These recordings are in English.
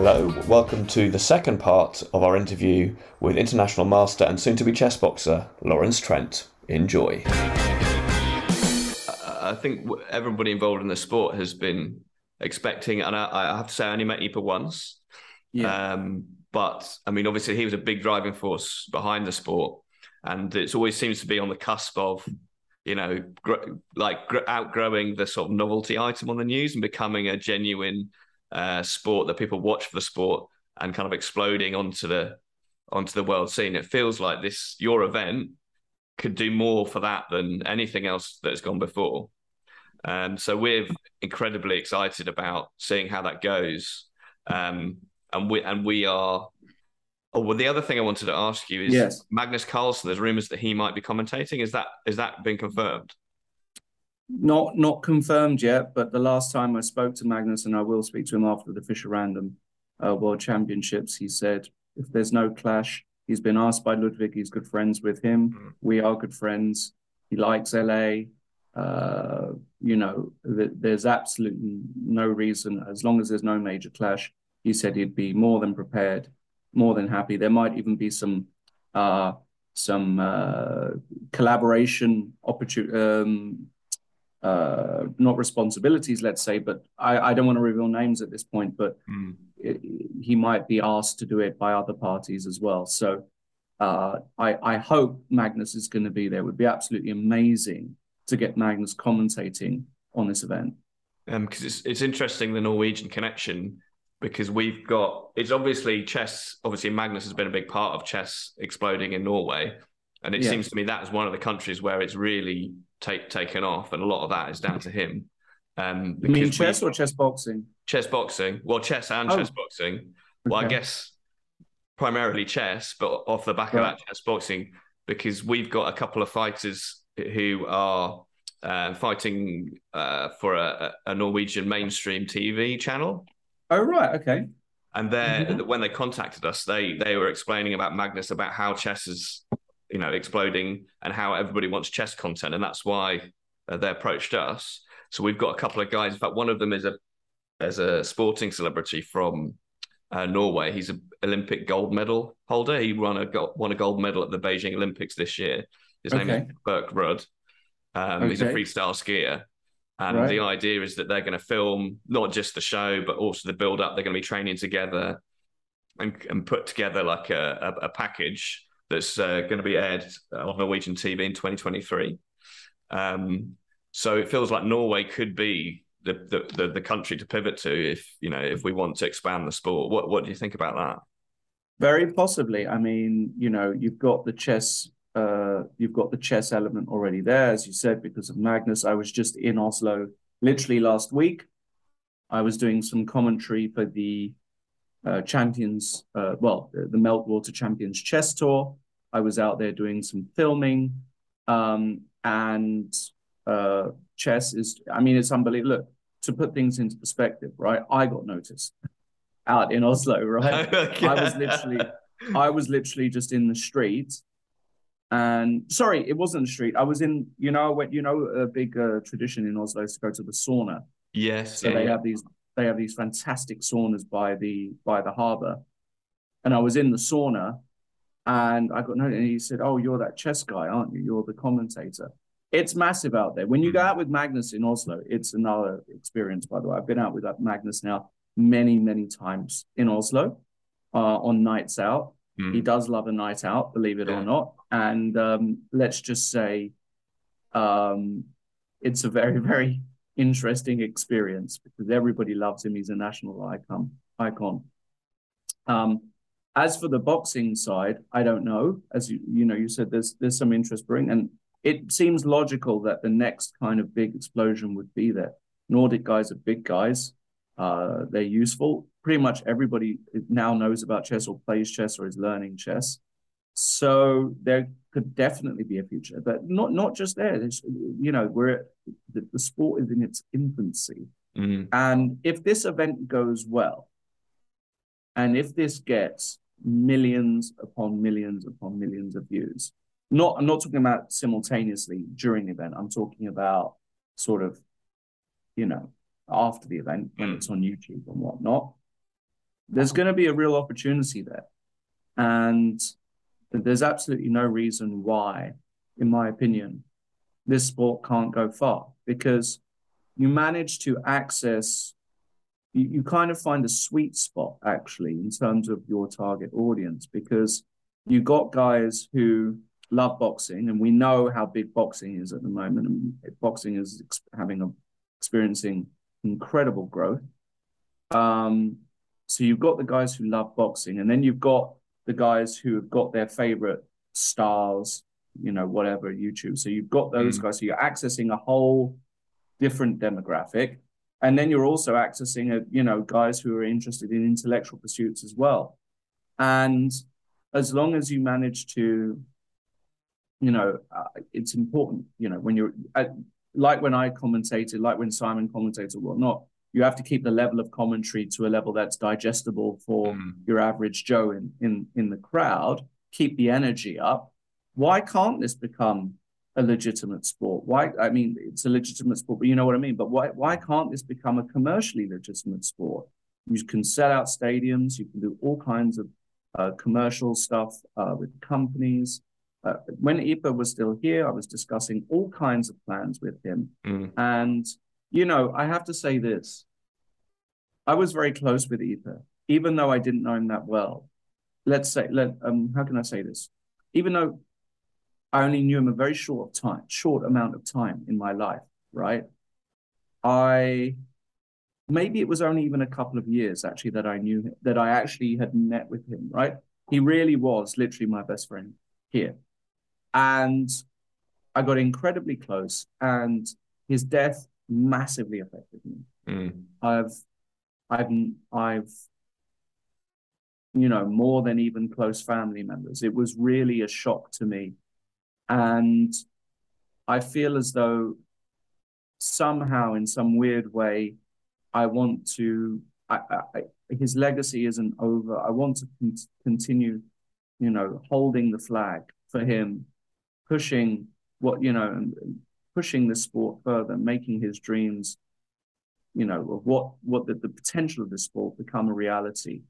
Hello, welcome to the second part of our interview with international master and soon to be chess boxer Lawrence Trent. Enjoy. I think everybody involved in the sport has been expecting, and I, I have to say, I only met Iepe once. Yeah. Um, but I mean, obviously, he was a big driving force behind the sport, and it always seems to be on the cusp of, you know, gr- like gr- outgrowing the sort of novelty item on the news and becoming a genuine uh, sport that people watch for the sport and kind of exploding onto the onto the world scene. It feels like this your event could do more for that than anything else that's gone before. Um, so we're incredibly excited about seeing how that goes. Um, and we and we are. Oh well, the other thing I wanted to ask you is yes. Magnus Carlsen. There's rumours that he might be commentating. Is that is that been confirmed? Not not confirmed yet, but the last time I spoke to Magnus, and I will speak to him after the Fischer Random uh, World Championships, he said if there's no clash, he's been asked by Ludwig. He's good friends with him. Mm. We are good friends. He likes LA. Uh, you know, th- there's absolutely no reason, as long as there's no major clash. He said he'd be more than prepared, more than happy. There might even be some uh, some uh, collaboration opportunity. Um, uh, not responsibilities, let's say, but I, I don't want to reveal names at this point, but mm. it, he might be asked to do it by other parties as well. So uh, I, I hope Magnus is going to be there. It would be absolutely amazing to get Magnus commentating on this event. Because um, it's, it's interesting the Norwegian connection because we've got it's obviously chess. Obviously, Magnus has been a big part of chess exploding in Norway, and it yeah. seems to me that is one of the countries where it's really take, taken off, and a lot of that is down to him. Um, you mean chess or chess boxing? Chess boxing. Well, chess and oh. chess boxing. Well, okay. I guess primarily chess, but off the back right. of that chess boxing, because we've got a couple of fighters who are uh, fighting uh, for a, a, Norwegian mainstream TV channel. Oh right, okay. And they mm-hmm. when they contacted us, they they were explaining about Magnus about how chess is you know exploding and how everybody wants chess content and that's why uh, they approached us. So we've got a couple of guys. In fact one of them is a as a sporting celebrity from uh, Norway. He's an Olympic gold medal holder. He won a won a gold medal at the Beijing Olympics this year. His okay. name is Birk Ruud. Um, okay. he's a freestyle skier. And right. the idea is that they're going to film not just the show but also the build up they're going to be training together and, and put together like a, a, a package that's uh, going to be aired on Norwegian TV in 2023. Um, so it feels like Norway could be the, the, the the country to pivot to if you know if we want to expand the sport. What what do you think about that? Very possibly. I mean, you know, you've got the chess uh, you've got the chess element already there, as you said, because of Magnus. I was just in Oslo literally last week. I was doing some commentary for the uh, champions, uh, well, the, the Meltwater Champions Chess Tour. I was out there doing some filming, um, and uh, chess is, I mean, it's unbelievable. Look, to put things into perspective, right? I got noticed out in Oslo, right? I was literally, I was literally just in the street. And sorry, it wasn't the street. I was in, you know, what you know, a big uh, tradition in Oslo is to go to the sauna. Yes. So yeah, they yeah. have these they have these fantastic saunas by the by the harbor. And I was in the sauna and I got no and he said, Oh, you're that chess guy, aren't you? You're the commentator. It's massive out there. When you go hmm. out with Magnus in Oslo, it's another experience, by the way. I've been out with Magnus now many, many times in Oslo uh, on nights out. Mm. He does love a night out, believe it yeah. or not. And um, let's just say um, it's a very, very interesting experience because everybody loves him. He's a national icon. Icon. Um, as for the boxing side, I don't know. As you you know, you said there's there's some interest brewing, and it seems logical that the next kind of big explosion would be there. Nordic guys are big guys. Uh, they're useful. Pretty much everybody now knows about chess or plays chess or is learning chess. So there could definitely be a future, but not not just there. There's, you know, we're the, the sport is in its infancy, mm-hmm. and if this event goes well, and if this gets millions upon millions upon millions of views, not I'm not talking about simultaneously during the event. I'm talking about sort of, you know, after the event when mm. it's on YouTube and whatnot. there's going to be a real opportunity there. And there's absolutely no reason why, in my opinion, this sport can't go far because you manage to access, you, you kind of find a sweet spot actually in terms of your target audience because you got guys who love boxing and we know how big boxing is at the moment and boxing is having a experiencing incredible growth. Um, so you've got the guys who love boxing and then you've got the guys who have got their favorite stars you know whatever youtube. So you've got those mm. guys. So you're accessing a whole different demographic. And then you're also accessing a, you know guys who are interested in intellectual pursuits as well. And as long as you manage to you know uh, it's important you know when you're uh, like when i commentated like when simon commentated or whatnot you have to keep the level of commentary to a level that's digestible for mm. your average joe in in in the crowd keep the energy up why can't this become a legitimate sport why i mean it's a legitimate sport but you know what i mean but why why can't this become a commercially legitimate sport you can sell out stadiums you can do all kinds of uh, commercial stuff uh, with companies. Uh, when Iepe was still here, I was discussing all kinds of plans with him. Mm. And, you know, I have to say this I was very close with Iepe, even though I didn't know him that well. Let's say, let, um, how can I say this? Even though I only knew him a very short time, short amount of time in my life, right? I maybe it was only even a couple of years actually that I knew him, that I actually had met with him, right? He really was literally my best friend here. And I got incredibly close, and his death massively affected me. Mm. I've, I've, I've, you know, more than even close family members. It was really a shock to me. And I feel as though somehow, in some weird way, I want to. I, I, his legacy isn't over. I want to con- continue, you know, holding the flag for him, pushing what you know, pushing the sport further, making his dreams, you know, of what what the, the potential of the sport become a reality.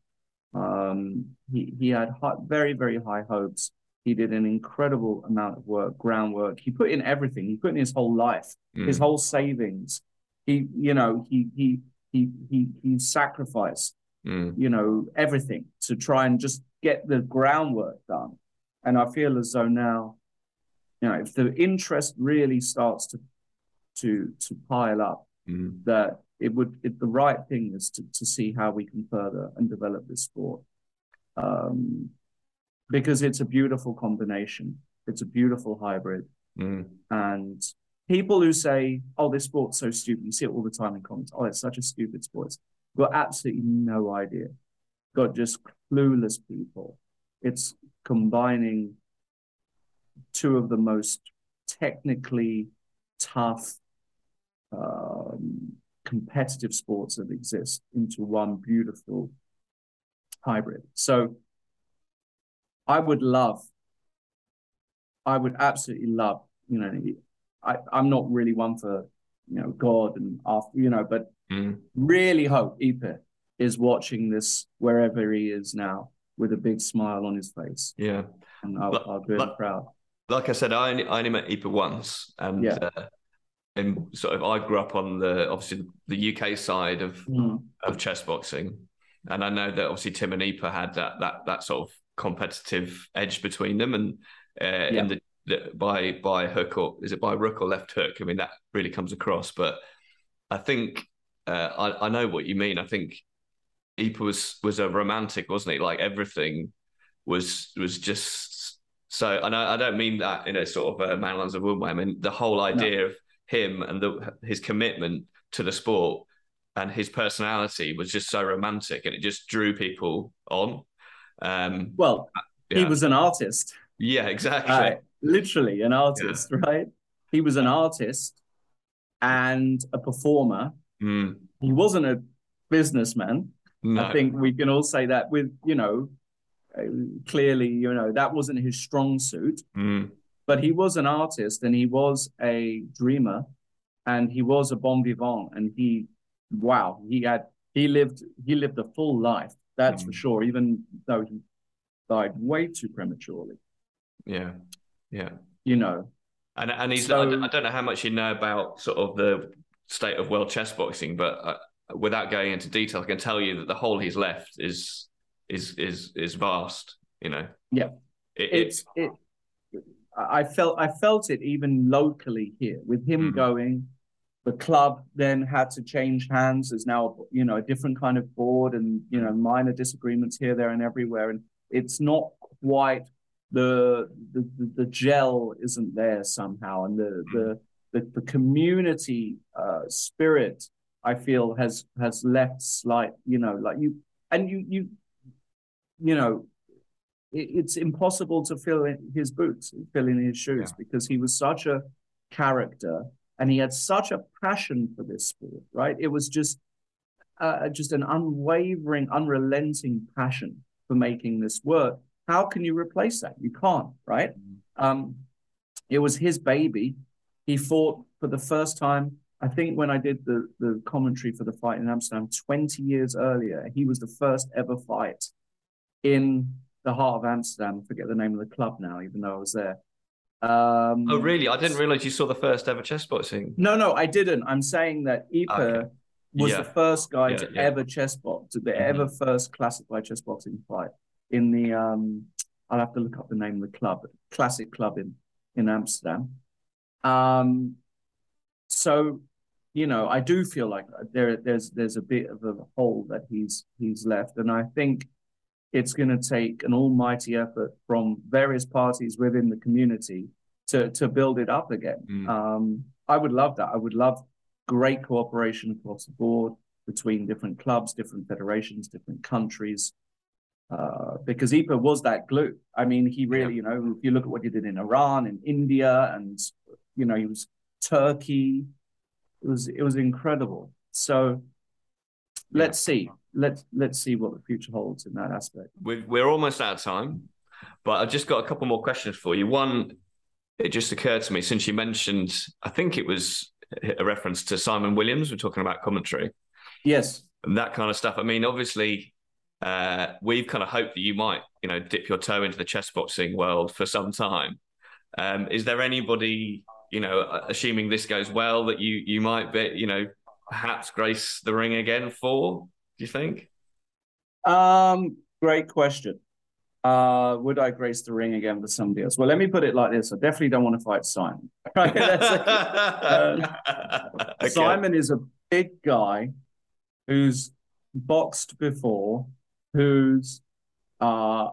Um, he he had high, very very high hopes. He did an incredible amount of work, groundwork. He put in everything. He put in his whole life, mm. his whole savings. He, you know, he he he he he sacrificed mm. you know everything to try and just get the groundwork done and i feel as though now you know if the interest really starts to to to pile up mm. that it would it, the right thing is to, to see how we can further and develop this sport um, because it's a beautiful combination it's a beautiful hybrid mm. and people who say, "Oh, this sport's so stupid," you see it all the time in comments. Oh, it's such a stupid sport. Got absolutely no idea. Got just clueless people. It's combining two of the most technically tough, um, competitive sports that exist into one beautiful hybrid. So, I would love, I would absolutely love, you know, I, I'm not really one for you know God and after you know, but mm. really hope Iepe is watching this wherever he is now with a big smile on his face. Yeah, and I'll, I'll be like, proud. Like I said, I only, I only met Iepe once, and yeah. uh, and sort of I grew up on the obviously the UK side of mm. of chess boxing, and I know that obviously Tim and Iepe had that that that sort of competitive edge between them, and uh, yeah. in the by by hook or is it by rook or left hook? I mean that really comes across. But I think uh, I I know what you mean. I think Iepe was was a romantic, wasn't he? Like everything was was just so. And I, I don't mean that in a sort of a manlands of way. I mean the whole idea no. of him and the, his commitment to the sport and his personality was just so romantic, and it just drew people on. Um, well, yeah. he was an artist. Yeah, exactly. Uh, literally an artist, yeah. right? He was an artist and a performer. Mm. He wasn't a businessman. No. I think we can all say that with, you know, uh, clearly, you know, that wasn't his strong suit. Mm. But he was an artist and he was a dreamer and he was a bon vivant and he wow, he had he lived he lived a full life That's Mm. for sure. Even though he died way too prematurely, Yeah, yeah. you know. And and he's So- I, don't, I don't know how much you know about sort of the state of world chess boxing, but uh, without going into detail, I can tell you that the hole he's left is is is is vast. You know. Yeah. It, It's it. I felt I felt it even locally here with him Mhm. going. The club then had to change hands. There's now you know a different kind of board and you know minor disagreements here, there, and everywhere, and it's not quite the the the, gel isn't there somehow, and the the the, the community uh, spirit I feel has has left slight you know like you and you you you know it's impossible to fill in his boots, fill in his shoes, Yeah. because he was such a character and he had such a passion for this sport, right? It was just uh, just an unwavering, unrelenting passion for making this work. How can you replace that? You can't, right? Um, it was his baby. He fought for the first time. I think when I did the the commentary for the fight in Amsterdam 20 years earlier, he was the first ever fight in the heart of Amsterdam. I forget the name of the club now, even though I was there. Um, oh, really? I didn't realize you saw the first ever chess boxing. No, no, I didn't. I'm saying that Iepe Okay. was Yeah. the first guy Yeah, to yeah. ever chess box, the Mhm. ever first classified chess boxing fight in the. Um, I'll have to look up the name of the club, classic club in in Amsterdam. Um, so, you know, I do feel like there there's there's a bit of a hole that he's he's left, and I think it's going to take an almighty effort from various parties within the community to to build it up again. Mm. Um, I would love that. I would love great cooperation across the board between different clubs, different federations, different countries. Uh, because Iepe was that glue. I mean, he really, you know, if you look at what he did in Iran and India, and you know, he was Turkey. It was it was incredible. So let's see. Let's let's see what the future holds in that aspect. We've, we're almost out of time, but I've just got a couple more questions for you. One, it just occurred to me since you mentioned, I think it was a reference to Simon Williams. We're talking about commentary Yes. and that kind of stuff. I mean, obviously, uh, we've kind of hoped that you might, you know, dip your toe into the chess boxing world for some time. Um, is there anybody, you know, assuming this goes well, that you you might be, you know, perhaps grace the ring again for? Do you think? Um, great question. Uh, would I grace the ring again for somebody else? Well, let me put it like this: I definitely don't want to fight Simon. Okay. Simon is a big guy who's boxed before, who's uh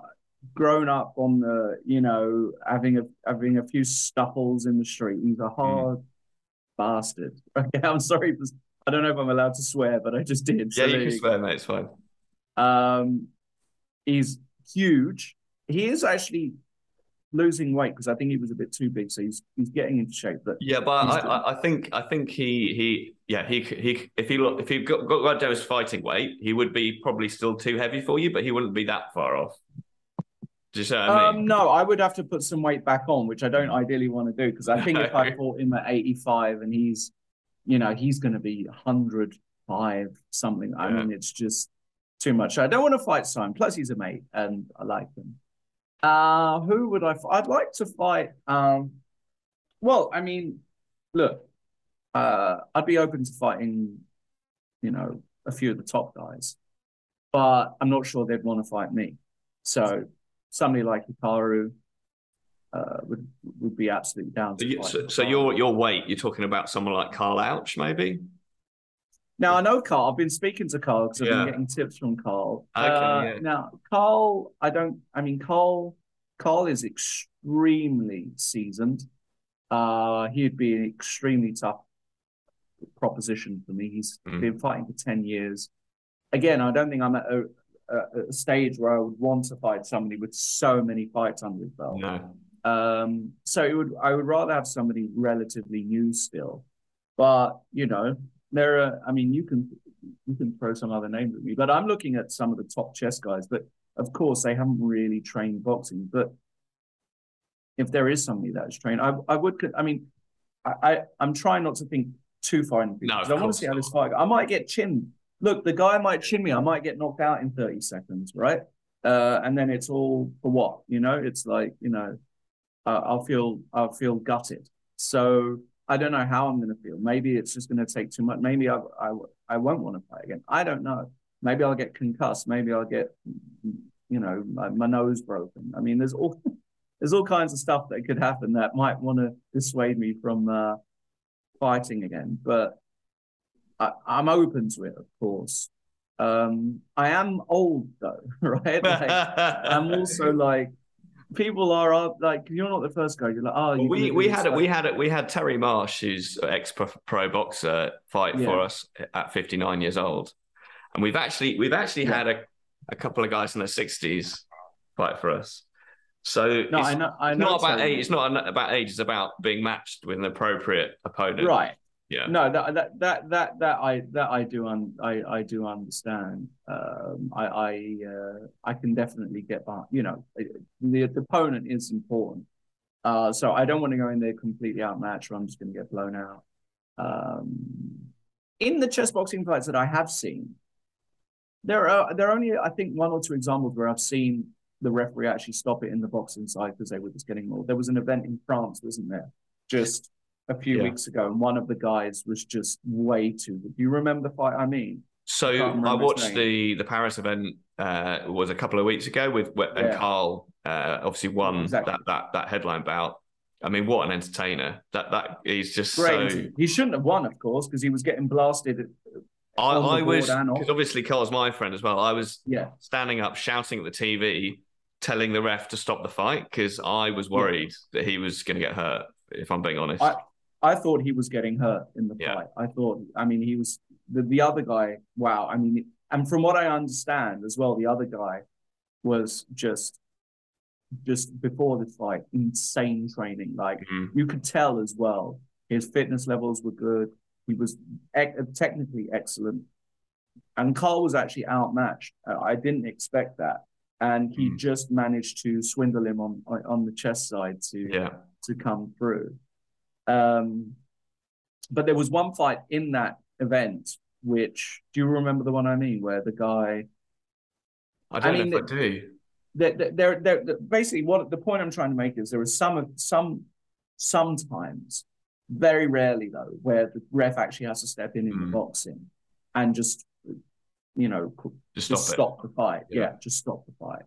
grown up on the, you know, having a having a few stuffles in the street. He's a hard bastard. Okay, I'm sorry. for- I don't know if I'm allowed to swear, but I just did. So Yeah, you can you swear, mate. It's fine. Um, he's huge. He is actually losing weight because I think he was a bit too big, so he's he's getting into shape. But Yeah, but I, I, I think I think he he yeah he he if he if he got got, got down his fighting weight, he would be probably still too heavy for you, but he wouldn't be that far off. Do you see what I mean? um, no, I would have to put some weight back on, which I don't ideally want to do because I think if I fought him at 85 and he's, you know, he's going to be 105 something. I mean, it's just too much. I don't want to fight Simon. Plus, he's a mate and I like him. Uh, who would I? f- I'd like to fight. Um, well, I mean, look, uh, I'd be open to fighting, you know, a few of the top guys, but I'm not sure they'd want to fight me. So somebody like Hikaru uh, would would be absolutely down So, to you, so, so your your weight, you're talking about someone like Carl Ouch, maybe? Now I know Carl. I've been speaking to Carl because I've Yeah. been getting tips from Carl. Okay, Uh, yeah. Now Carl, I don't. I mean, Carl. Carl is extremely seasoned. Uh, he'd be an extremely tough proposition for me. He's Mm. been fighting for ten years. Again, I don't think I'm at a, a, a stage where I would want to fight somebody with so many fights under his belt. No. Um, so it would I would rather have somebody relatively new still. But you know, there are I mean you can you can throw some other names at me, but I'm looking at some of the top chess guys, but of course they haven't really trained boxing. But if there is somebody that's trained, I I would I mean I, I I'm trying not to think too far in the future No, I want to see how this fight goes. I might get chinned. look, the guy might chin me. I might get knocked out in 30 seconds, right? Uh, and then it's all for what? You know, it's like, you know, uh, I'll feel I'll feel gutted. So I don't know how I'm going to feel. Maybe it's just going to take too much. Maybe I, I, I won't want to fight again. I don't know. Maybe I'll get concussed. Maybe I'll get, you know, my, my nose broken. I mean, there's all there's all kinds of stuff that could happen that might want to dissuade me from uh, fighting again. But I, am open to it, of course. Um, I am old though, right? Like, I'm also like people are like you're not the first guy. You're like, oh, well, we we had it. We had it. We had Terry Marsh, who's ex pro boxer, fight yeah. for us at 59 years old, and we've actually we've actually yeah. had a, a couple of guys in their 60s fight for us. So no, I know, I know. Not about age. It's not about age. It's about being matched with an appropriate opponent. Right. Yeah. No, that that that that that I that I do un, I I do understand. Um, I I uh, I can definitely get behind. You know, the, the opponent is important. Uh, so I don't want to go in there completely outmatched, or I'm just going to get blown out. Um, in the chess boxing fights that I have seen, there are there are only I think one or two examples where I've seen the referee actually stop it in the boxing side because they were just getting more. There was an event in France, wasn't there? Just a few yeah. weeks ago, and one of the guys was just way too. Do you remember the fight? I mean, so I, I watched the the Paris event. Uh, was a couple of weeks ago with and yeah. Carl uh, obviously won exactly. that that that headline bout. I mean, what an entertainer! That that he's just Great. so. He shouldn't have won, of course, because he was getting blasted. I, I was because obviously Carl's my friend as well. I was yeah. standing up, shouting at the TV, telling the ref to stop the fight because I was worried yeah. that he was going to get hurt. If I'm being honest, I, I thought he was getting hurt in the yeah. fight. I thought, I mean, he was the, the other guy. Wow. I mean, and from what I understand as well, the other guy was just just before the fight, insane training. Like mm-hmm. you could tell as well, his fitness levels were good. He was ec- technically excellent, and Carl was actually outmatched. Uh, I didn't expect that, and he mm. just managed to swindle him on on the chest side to yeah. to come through. Um, but there was one fight in that event, which do you remember the one I mean, where the guy? I don't I mean, know if I do. There, there, there, basically, what the point I'm trying to make is there is some of some sometimes, very rarely though, where the ref actually has to step in in mm. the boxing and just, you know, just, just stop, stop the fight. Yeah. yeah, just stop the fight.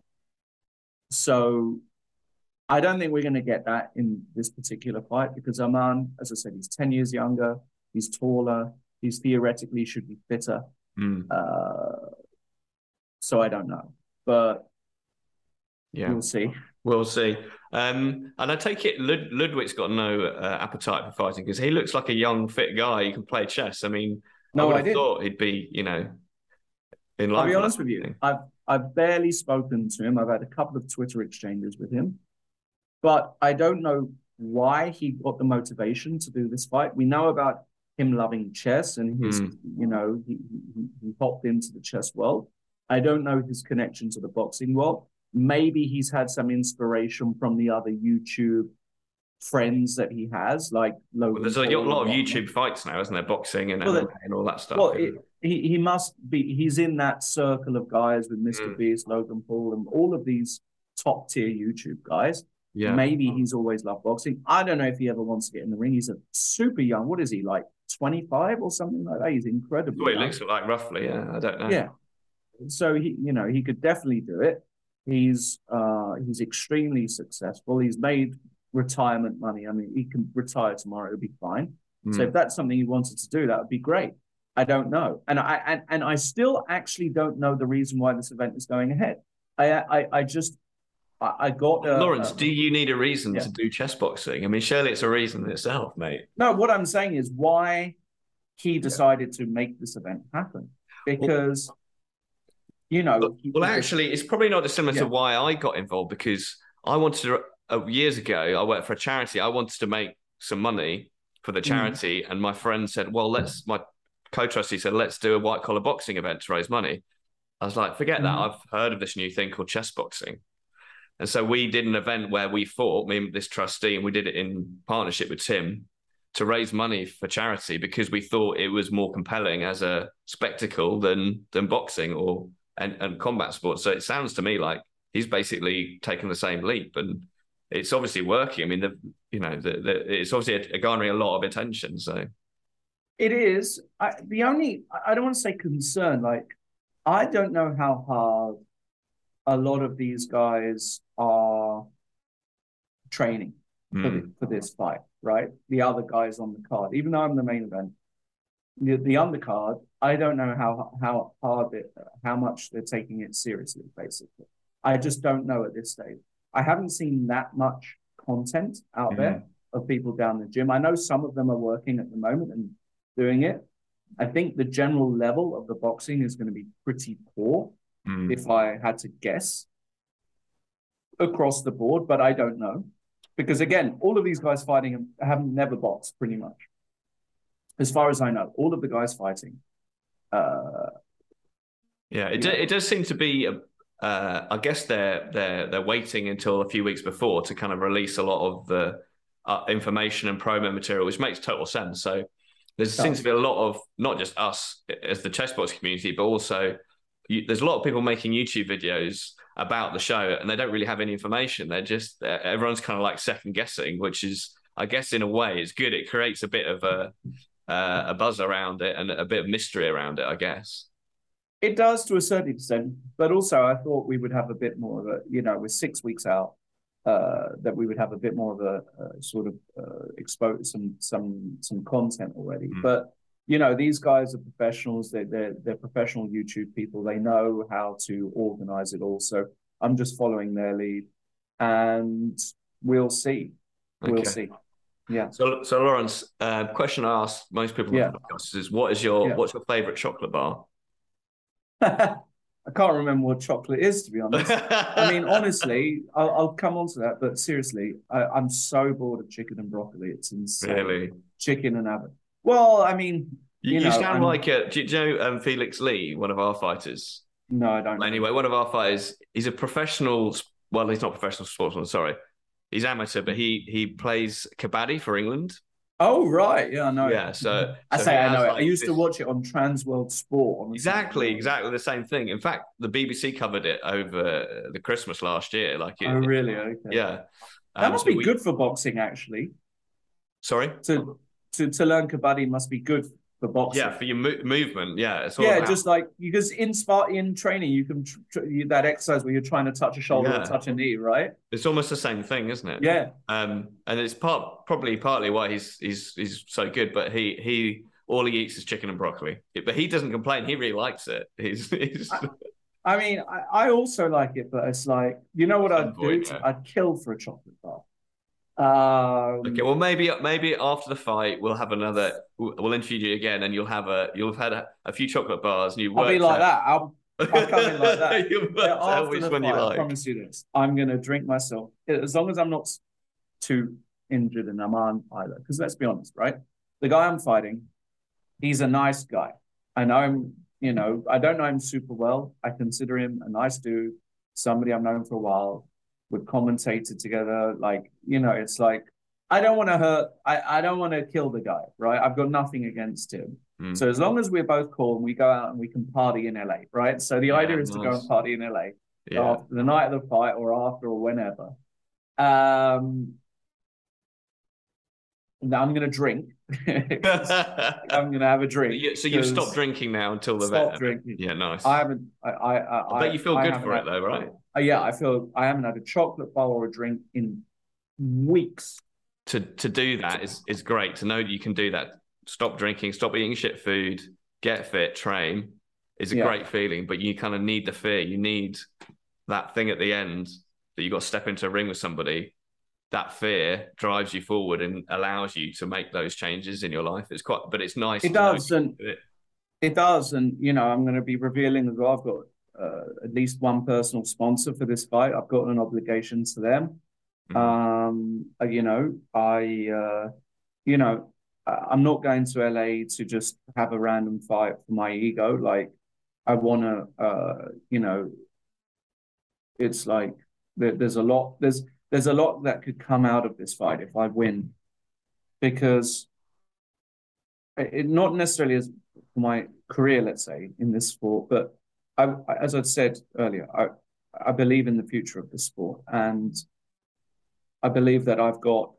So I don't think we're going to get that in this particular fight because Aman, as I said, he's 10 years younger, he's taller, he's theoretically should be fitter. Mm. Uh, so I don't know. But yeah, we'll see. We'll see. Um, and I take it Lud- Ludwig's got no uh, appetite for fighting because he looks like a young, fit guy He can play chess. I mean, no, I, I thought he'd be, you know, in I'll be honest with you. I've I've barely spoken to him. I've had a couple of Twitter exchanges with him. But I don't know why he got the motivation to do this fight. We know about him loving chess and his, mm. you know, he, he, he hopped into the chess world. I don't know his connection to the boxing world. Maybe he's had some inspiration from the other YouTube friends that he has, like Logan. Well, there's a lot of YouTube fights now, isn't there? Boxing and, well, and all that stuff. Well, it, he he must be. He's in that circle of guys with Mr. Mm. Beast, Logan Paul, and all of these top tier YouTube guys. Yeah. Maybe he's always loved boxing. I don't know if he ever wants to get in the ring. He's a super young. What is he like? Twenty five or something like that. He's incredible. Well, he looks like roughly. Yeah, I don't know. Yeah. So he, you know, he could definitely do it. He's uh he's extremely successful. He's made retirement money. I mean, he can retire tomorrow. It'll be fine. Mm. So if that's something he wanted to do, that would be great. I don't know, and I and, and I still actually don't know the reason why this event is going ahead. I I, I just I, I got uh, Lawrence. Uh, do you need a reason yeah. to do chess boxing? I mean, surely it's a reason in itself, mate. No, what I'm saying is why he decided yeah. to make this event happen because. Well, you know, well, well actually, it's probably not dissimilar yeah. to why I got involved because I wanted to uh, years ago. I worked for a charity. I wanted to make some money for the mm. charity, mm. and my friend said, "Well, let's." My co-trustee said, "Let's do a white collar boxing event to raise money." I was like, "Forget mm. that. I've heard of this new thing called chess boxing." And so we did an event where we fought, me and this trustee, and we did it in partnership with Tim. to raise money for charity because we thought it was more compelling as a spectacle than than boxing or and, and combat sports. So it sounds to me like he's basically taken the same leap and it's obviously working. I mean, the you know, the, the, it's obviously garnering a lot of attention. So it is. I, the only I don't want to say concern. Like I don't know how hard a lot of these guys are training mm. for, the, for this fight. Right, the other guys on the card. Even though I'm the main event, the, the undercard, I don't know how how hard it, how much they're taking it seriously. Basically, I just don't know at this stage. I haven't seen that much content out mm-hmm. there of people down the gym. I know some of them are working at the moment and doing it. I think the general level of the boxing is going to be pretty poor, mm. if I had to guess across the board, but I don't know. Because again, all of these guys fighting have never boxed pretty much. As far as I know, all of the guys fighting. Uh, yeah, it, do, it does seem to be a, uh, I guess they're they're they're waiting until a few weeks before to kind of release a lot of the uh, information and promo material, which makes total sense. So there seems to be a lot of not just us as the chessbox community, but also you, there's a lot of people making YouTube videos about the show, and they don't really have any information. They're just everyone's kind of like second guessing, which is, I guess, in a way, it's good. It creates a bit of a uh, a buzz around it and a bit of mystery around it, I guess. It does to a certain extent, but also I thought we would have a bit more of a, you know, with six weeks out, uh, that we would have a bit more of a, a sort of uh, expose some some some content already. Mm. But you know, these guys are professionals. They're, they're they're professional YouTube people. They know how to organize it all. So I'm just following their lead, and we'll see. We'll see. Yeah. So, so Lawrence, uh, question I ask most people yeah. is, what is your yeah. what's your favorite chocolate bar? I can't remember what chocolate is, to be honest. I mean, honestly, I'll, I'll, come on to that, but seriously, I, am so bored of chicken and broccoli. It's insane. Really? Chicken and avocado. Well, I mean, you, you, know, sound I'm, like a, do you know um, Felix Lee, one of our fighters? No, I don't. Anyway, one of our fighters, he's a professional. Well, he's not professional sportsman. Sorry, he's amateur, but he he plays kabaddi for England. Oh right, yeah, I know. Yeah, so I so say I know like it. I used this... to watch it on Trans World Sport. exactly, exactly the same thing. In fact, the BBC covered it over the Christmas last year. Like, it, oh really? Okay. Yeah, that um, must so be we... good for boxing, actually. Sorry, to to to learn kabaddi must be good for boxing. Yeah, for your mo- movement. Yeah, yeah, about... just like because in in training, you can tr- tr- that exercise where you're trying to touch a shoulder yeah. or touch a knee, right? It's almost the same thing, isn't it? Yeah. Um, and it's part probably partly why he's he's he's so good, but he he all he eats is chicken and broccoli. But he doesn't complain. He really likes it. He's. he's... I, I mean, I, I, also like it, but it's like you know what I'd do? I'd kill for a chocolate bar. Um, okay, well maybe maybe after the fight we'll have another. We'll interview you again, and you'll have a you'll have had a, a few chocolate bars, and you. I'll be like out. that. I'll, I'll come in like that. Yeah, after the fight, like. I promise you this. I'm gonna drink myself as long as I'm not too injured and I'm on either. Because let's be honest, right? The guy I'm fighting, he's a nice guy. I know him. You know, I don't know him super well. I consider him a nice dude, somebody I've known for a while we've commentated together. Like, you know, it's like I don't want to hurt. I, I don't want to kill the guy, right? I've got nothing against him. Mm. So as long as we're both cool and we go out and we can party in LA, right? So the yeah, idea is nice. to go and party in LA yeah. after the night of the fight or after or whenever. Um, now I'm going to drink. I'm going to have a drink. So you've stopped drinking now until the stop drinking. Yeah, nice. I haven't. I. I, I, I bet you feel I good for it though, right? Uh, yeah, I feel I haven't had a chocolate bar or a drink in weeks. To to do that is is great. To know that you can do that. Stop drinking. Stop eating shit food. Get fit. Train is a yeah. great feeling. But you kind of need the fear. You need that thing at the end that you got to step into a ring with somebody that fear drives you forward and allows you to make those changes in your life. It's quite, but it's nice. It does, and it. it. does, and you know, I'm going to be revealing as well. I've got uh, at least one personal sponsor for this fight. I've got an obligation to them. Mm-hmm. Um, uh, you know, I, uh, you know, I'm not going to LA to just have a random fight for my ego. Like, I want to, uh, you know, it's like there, there's a lot. There's there's a lot that could come out of this fight if I win, because it, not necessarily as my career, let's say, in this sport, but I, as I said earlier, I, I believe in the future of the sport, and I believe that I've got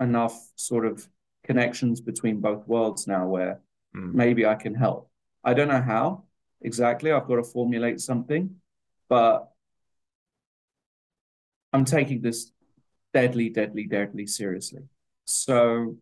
enough sort of connections between both worlds now where mm. maybe I can help. I don't know how exactly. I've got to formulate something, but I'm taking this deadly, deadly, deadly seriously. So,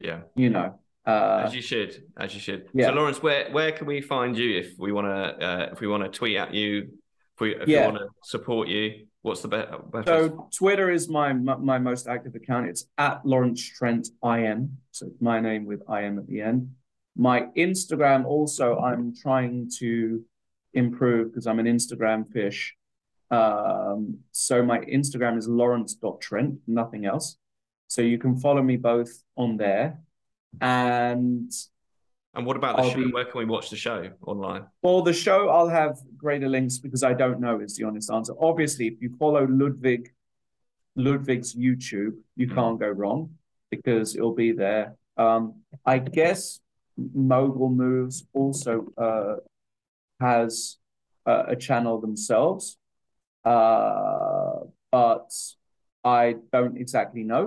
yeah, you know, uh, as you should, as you should. Yeah. So, Lawrence, where where can we find you if we want to uh, if we want to tweet at you, if we, if yeah. we want to support you? What's the best? So Twitter is my, my, my most active account. It's at Lawrence Trent IM. So my name with IM at the end. My Instagram also I'm trying to improve because I'm an Instagram fish. Um, so my Instagram is lawrence.trent, nothing else. So you can follow me both on there. And and what about the I'll show? Be, Where can we watch the show online? Well, the show I'll have greater links because I don't know is the honest answer. Obviously, if you follow Ludwig Ludwig's YouTube, you mm. can't go wrong because it'll be there. Um, I guess Mogul Moves also uh, has uh, a channel themselves, uh, but I don't exactly know.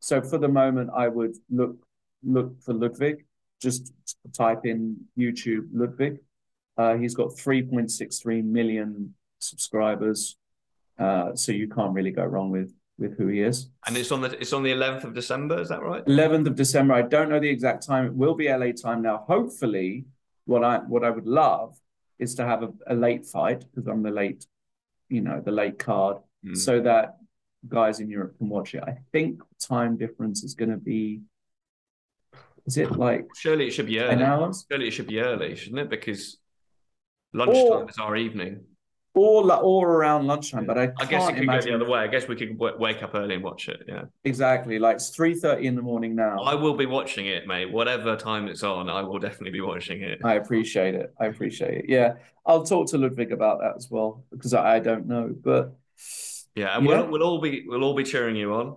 So for the moment, I would look look for Ludwig just type in YouTube Ludwig. Uh, he's got 3.63 million subscribers, uh, so you can't really go wrong with with who he is. And it's on the it's on the 11th of December, is that right? 11th of December. I don't know the exact time. It will be LA time now. Hopefully, what I what I would love is to have a, a late fight because I'm the late, you know, the late card, mm. so that guys in Europe can watch it. I think time difference is going to be is it like surely it should be early? Surely it should be early, shouldn't it? Because lunchtime or, is our evening. Or or around lunchtime, but I, I guess it could imagine... go the other way. I guess we could w- wake up early and watch it. Yeah, exactly. Like it's three thirty in the morning now. I will be watching it, mate. Whatever time it's on, I will definitely be watching it. I appreciate it. I appreciate it. Yeah, I'll talk to Ludwig about that as well because I, I don't know, but yeah, and yeah. we'll we'll all be we'll all be cheering you on.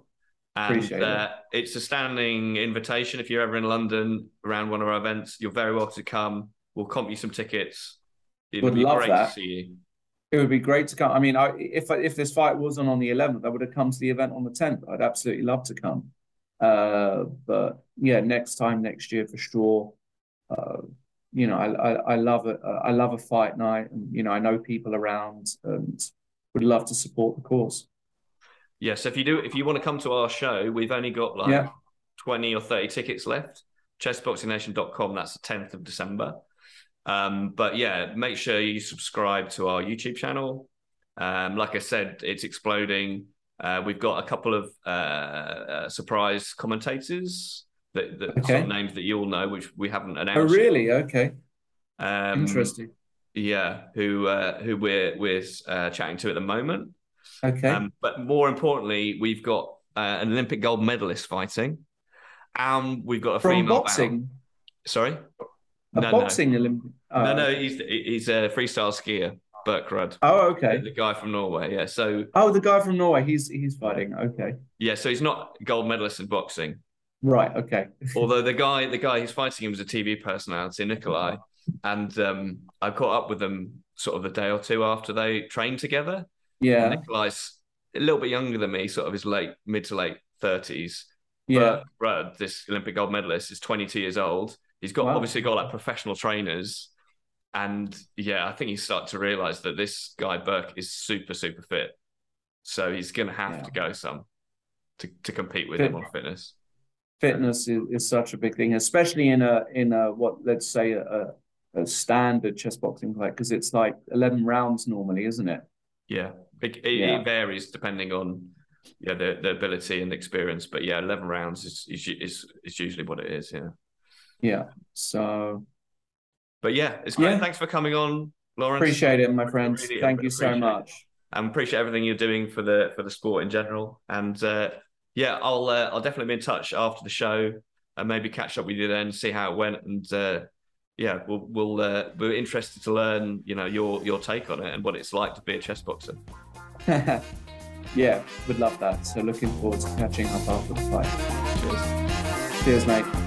And uh, it. it's a standing invitation. If you're ever in London around one of our events, you're very welcome to come. We'll comp you some tickets. It would, love great that. to see you. It would be great to come. I mean, I, if if this fight wasn't on the 11th, I would have come to the event on the 10th. I'd absolutely love to come. Uh, but yeah, next time, next year for sure. Uh, you know, I, I, I love it. I love a fight night, and you know, I know people around, and would love to support the cause. Yeah, so if you do, if you want to come to our show, we've only got like yeah. 20 or 30 tickets left. Chessboxingnation.com, that's the 10th of December. Um, but yeah, make sure you subscribe to our YouTube channel. Um, like I said, it's exploding. Uh, we've got a couple of uh, uh, surprise commentators that, that okay. some names that you all know, which we haven't announced. Oh, really? Yet. Okay. Um, Interesting. Yeah, who uh, who we're we're uh, chatting to at the moment. Okay. Um, but more importantly, we've got uh, an Olympic gold medalist fighting, and we've got a From female boxing. Sorry, a no, boxing no. Olympic. Oh. No, no, he's he's a freestyle skier, Birk Ruud. Oh, okay. The guy from Norway, yeah. So. Oh, the guy from Norway. He's he's fighting. Okay. Yeah, so he's not gold medalist in boxing. Right. Okay. Although the guy, the guy who's fighting him was a TV personality, Nikolai, and um, I caught up with them sort of a day or two after they trained together. Yeah. Nikolai's a little bit younger than me, sort of his late mid to late thirties. Yeah. But this Olympic gold medalist, is 22 years old. He's got wow. obviously got like professional trainers. And yeah, I think he started to realize that this guy Birk is super, super fit. So he's gonna have yeah. to go some to, to compete with fit, him on fitness. Fitness is, is such a big thing, especially in a in a what let's say a, a standard chess boxing fight, because it's like 11 rounds normally, isn't it? Yeah, it, it, yeah. it varies depending on yeah the, the ability and the experience, but yeah, eleven rounds is is is, is usually what it is. Yeah. Yeah. So. But yeah, it's great. Yeah. Thanks for coming on, Lawrence. Appreciate it, my friends. Really Thank you so much. And appreciate everything you're doing for the for the sport in general. And uh, yeah, I'll uh, I'll definitely be in touch after the show and maybe catch up with you then, see how it went, and uh, yeah, we'll we'll uh, we're interested to learn, you know, your your take on it and what it's like to be a chess boxer. yeah, would love that. So looking forward to catching up after the fight. Cheers. Cheers, mate.